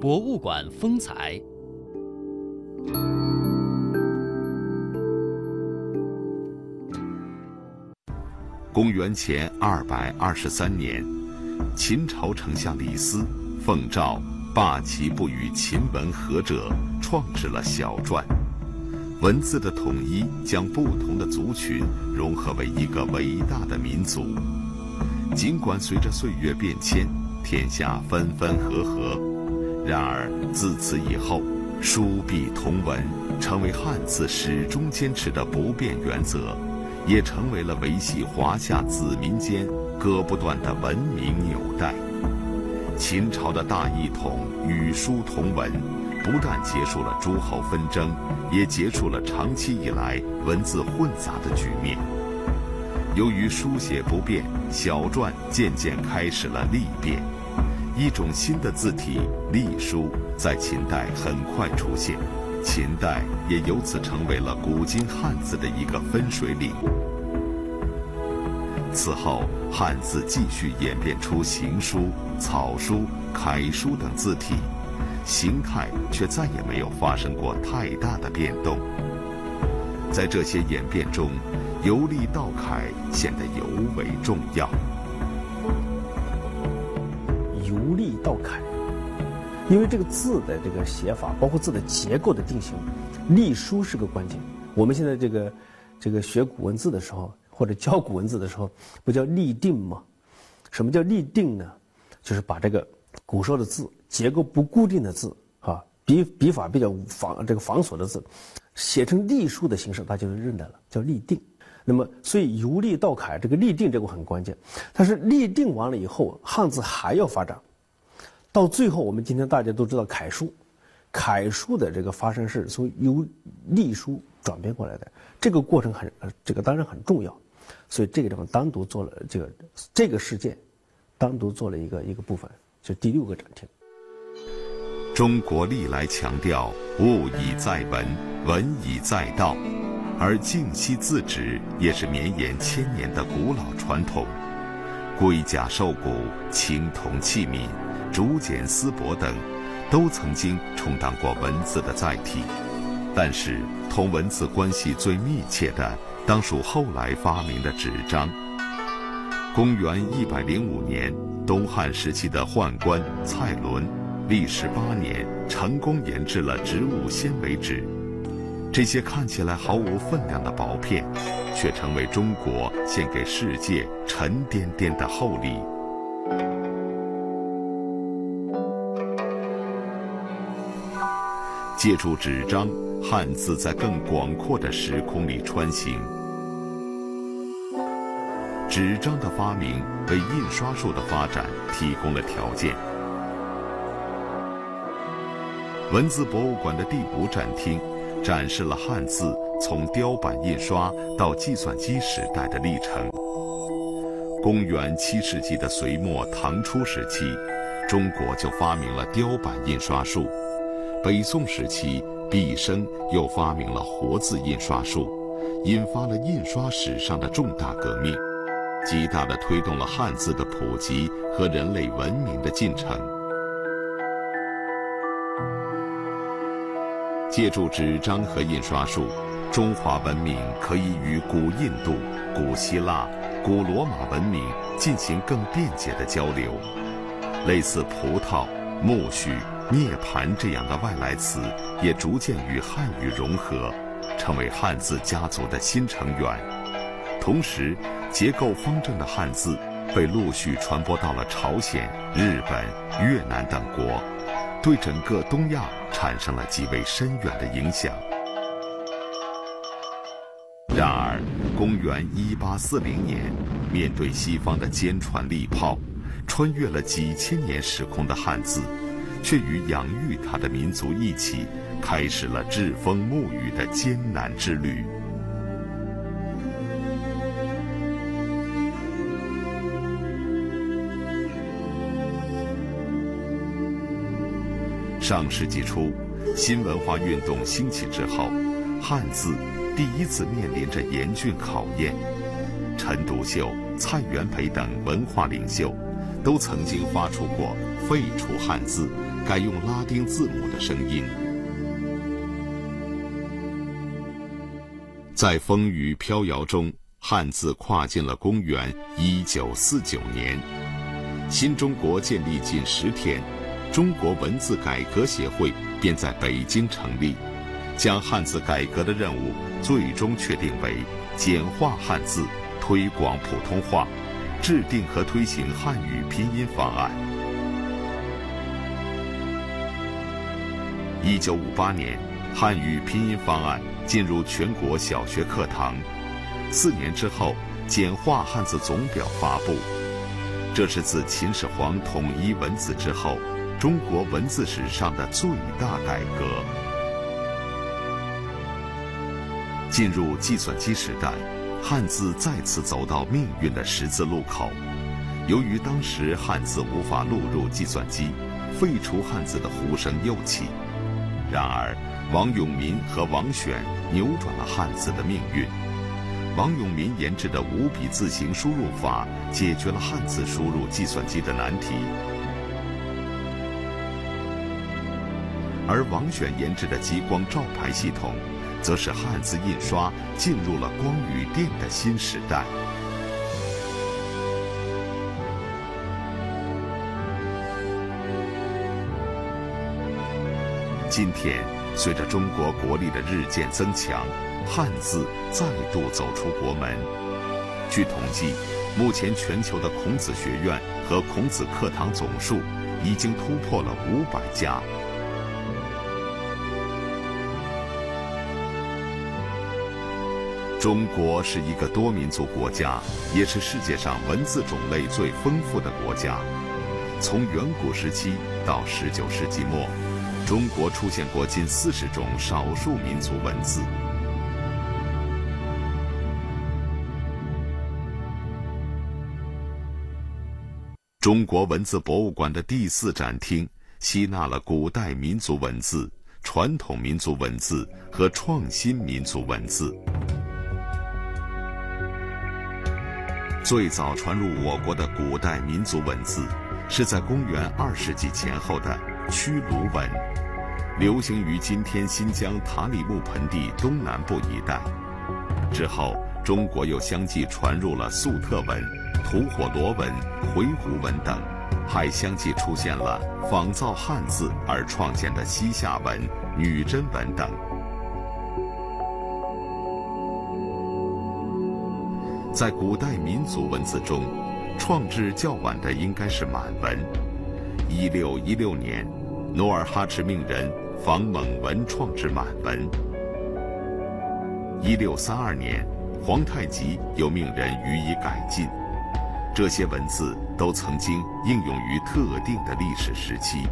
博物馆风采。公元前二百二十三年，秦朝丞相李斯奉诏罢其不与秦文和者，创制了小篆。文字的统一将不同的族群融合为一个伟大的民族。尽管随着岁月变迁，天下分分合合，然而自此以后，书笔同文成为汉字始终坚持的不变原则。也成为了维系华夏子民间割不断的文明纽带。秦朝的大一统与书同文，不但结束了诸侯纷争，也结束了长期以来文字混杂的局面。由于书写不便，小篆渐渐开始了隶变，一种新的字体——隶书，在秦代很快出现。秦代也由此成为了古今汉字的一个分水岭。此后，汉字继续演变出行书、草书、楷书等字体，形态却再也没有发生过太大的变动。在这些演变中，由隶到楷显得尤为重要。由隶到楷。因为这个字的这个写法，包括字的结构的定型，隶书是个关键。我们现在这个这个学古文字的时候，或者教古文字的时候，不叫立定吗？什么叫立定呢？就是把这个古时候的字结构不固定的字啊，笔笔法比较繁这个繁琐的字，写成隶书的形式，大家就认得了，叫立定。那么，所以由隶到楷，这个立定这个很关键。但是立定完了以后，汉字还要发展。到最后，我们今天大家都知道楷书，楷书的这个发生是从由隶书转变过来的，这个过程很，这个当然很重要，所以这个地方单独做了这个这个事件，单独做了一个一个部分，就第六个展厅。中国历来强调物以载文，文以载道，而净溪字纸也是绵延千年的古老传统，龟甲兽骨、青铜器皿。竹简丝帛等，都曾经充当过文字的载体，但是同文字关系最密切的，当属后来发明的纸张。公元一百零五年，东汉时期的宦官蔡伦，历时八年，成功研制了植物纤维纸。这些看起来毫无分量的薄片，却成为中国献给世界沉甸甸的厚礼。借助纸张，汉字在更广阔的时空里穿行。纸张的发明为印刷术的发展提供了条件。文字博物馆的第五展厅展示了汉字从雕版印刷到计算机时代的历程。公元七世纪的隋末唐初时期，中国就发明了雕版印刷术。北宋时期，毕升又发明了活字印刷术，引发了印刷史上的重大革命，极大地推动了汉字的普及和人类文明的进程。借助纸张和印刷术，中华文明可以与古印度、古希腊、古罗马文明进行更便捷的交流，类似葡萄、苜蓿。涅槃这样的外来词也逐渐与汉语融合，成为汉字家族的新成员。同时，结构方正的汉字被陆续传播到了朝鲜、日本、越南等国，对整个东亚产生了极为深远的影响。然而，公元一八四零年，面对西方的坚船利炮，穿越了几千年时空的汉字。却与养育他的民族一起，开始了栉风沐雨的艰难之旅。上世纪初，新文化运动兴起之后，汉字第一次面临着严峻考验。陈独秀、蔡元培等文化领袖。都曾经发出过废除汉字，改用拉丁字母的声音。在风雨飘摇中，汉字跨进了公元一九四九年。新中国建立近十天，中国文字改革协会便在北京成立，将汉字改革的任务最终确定为简化汉字、推广普通话。制定和推行汉语拼音方案。一九五八年，汉语拼音方案进入全国小学课堂。四年之后，简化汉字总表发布。这是自秦始皇统一文字之后，中国文字史上的最大改革。进入计算机时代。汉字再次走到命运的十字路口。由于当时汉字无法录入计算机，废除汉字的呼声又起。然而，王永民和王选扭转了汉字的命运。王永民研制的五笔字形输入法解决了汉字输入计算机的难题，而王选研制的激光照排系统。则是汉字印刷进入了光与电的新时代。今天，随着中国国力的日渐增强，汉字再度走出国门。据统计，目前全球的孔子学院和孔子课堂总数已经突破了五百家。中国是一个多民族国家，也是世界上文字种类最丰富的国家。从远古时期到十九世纪末，中国出现过近四十种少数民族文字。中国文字博物馆的第四展厅吸纳了古代民族文字、传统民族文字和创新民族文字。最早传入我国的古代民族文字，是在公元二世纪前后的屈卢文，流行于今天新疆塔里木盆地东南部一带。之后，中国又相继传入了粟特文、吐火罗文、回鹘文等，还相继出现了仿造汉字而创建的西夏文、女真文等。在古代民族文字中，创制较晚的应该是满文。一六一六年，努尔哈赤命人仿蒙文创制满文。一六三二年，皇太极又命人予以改进。这些文字都曾经应用于特定的历史时期，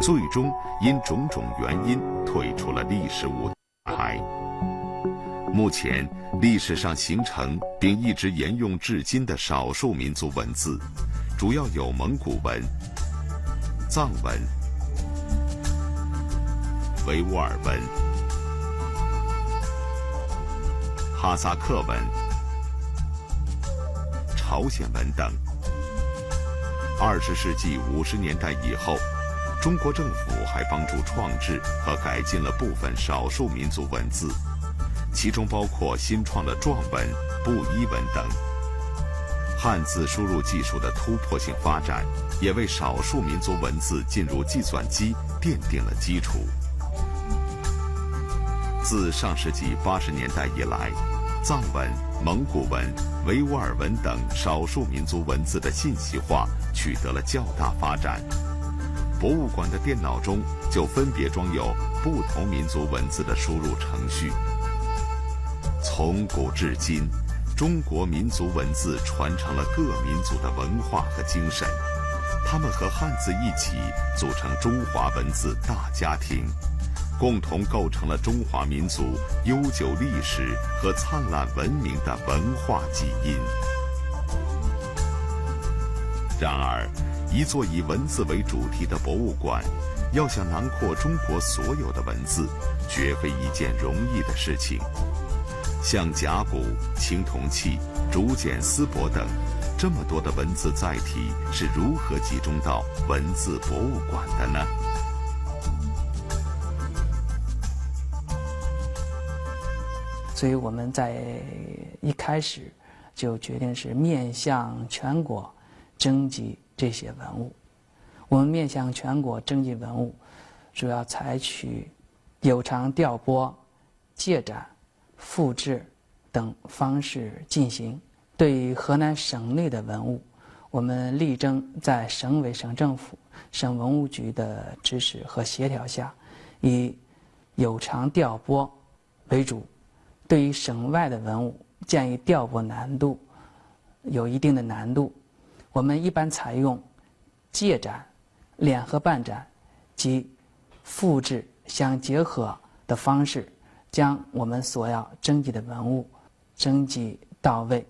最终因种种原因退出了历史舞台。目前，历史上形成并一直沿用至今的少数民族文字，主要有蒙古文、藏文、维吾尔文、哈萨克文、朝鲜文等。二十世纪五十年代以后，中国政府还帮助创制和改进了部分少数民族文字。其中包括新创的篆文、布依文等。汉字输入技术的突破性发展，也为少数民族文字进入计算机奠定了基础。自上世纪八十年代以来，藏文、蒙古文、维吾尔文等少数民族文字的信息化取得了较大发展。博物馆的电脑中就分别装有不同民族文字的输入程序。从古至今，中国民族文字传承了各民族的文化和精神，他们和汉字一起组成中华文字大家庭，共同构成了中华民族悠久历史和灿烂文明的文化基因。然而，一座以文字为主题的博物馆，要想囊括中国所有的文字，绝非一件容易的事情。像甲骨、青铜器、竹简、丝帛等，这么多的文字载体是如何集中到文字博物馆的呢？所以我们在一开始就决定是面向全国征集这些文物。我们面向全国征集文物，主要采取有偿调拨、借展、复制等方式进行。对于河南省内的文物，我们力争在省委省政府、省文物局的支持和协调下，以有偿调拨为主。对于省外的文物，鉴于调拨难度有一定的难度，我们一般采用借展、联合办展及复制相结合的方式，将我们所要征集的文物征集到位。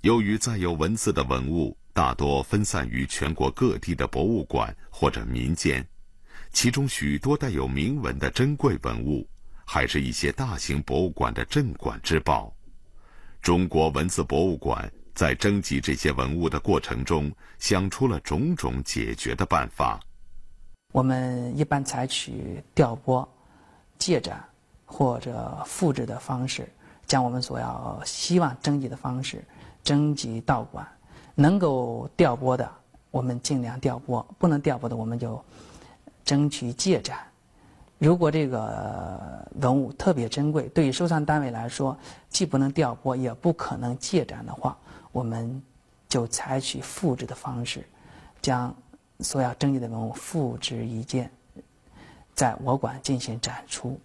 由于载有文字的文物大多分散于全国各地的博物馆或者民间，其中许多带有铭文的珍贵文物。还是一些大型博物馆的镇馆之宝。中国文字博物馆在征集这些文物的过程中，想出了种种解决的办法。我们一般采取调拨、借展或者复制的方式，将我们所要希望征集的方式征集到馆。能够调拨的，我们尽量调拨；不能调拨的，我们就争取借展。如果这个文物特别珍贵，对于收藏单位来说，既不能调拨，也不可能借展的话，我们就采取复制的方式，将所要征集的文物复制一件，在我馆进行展出。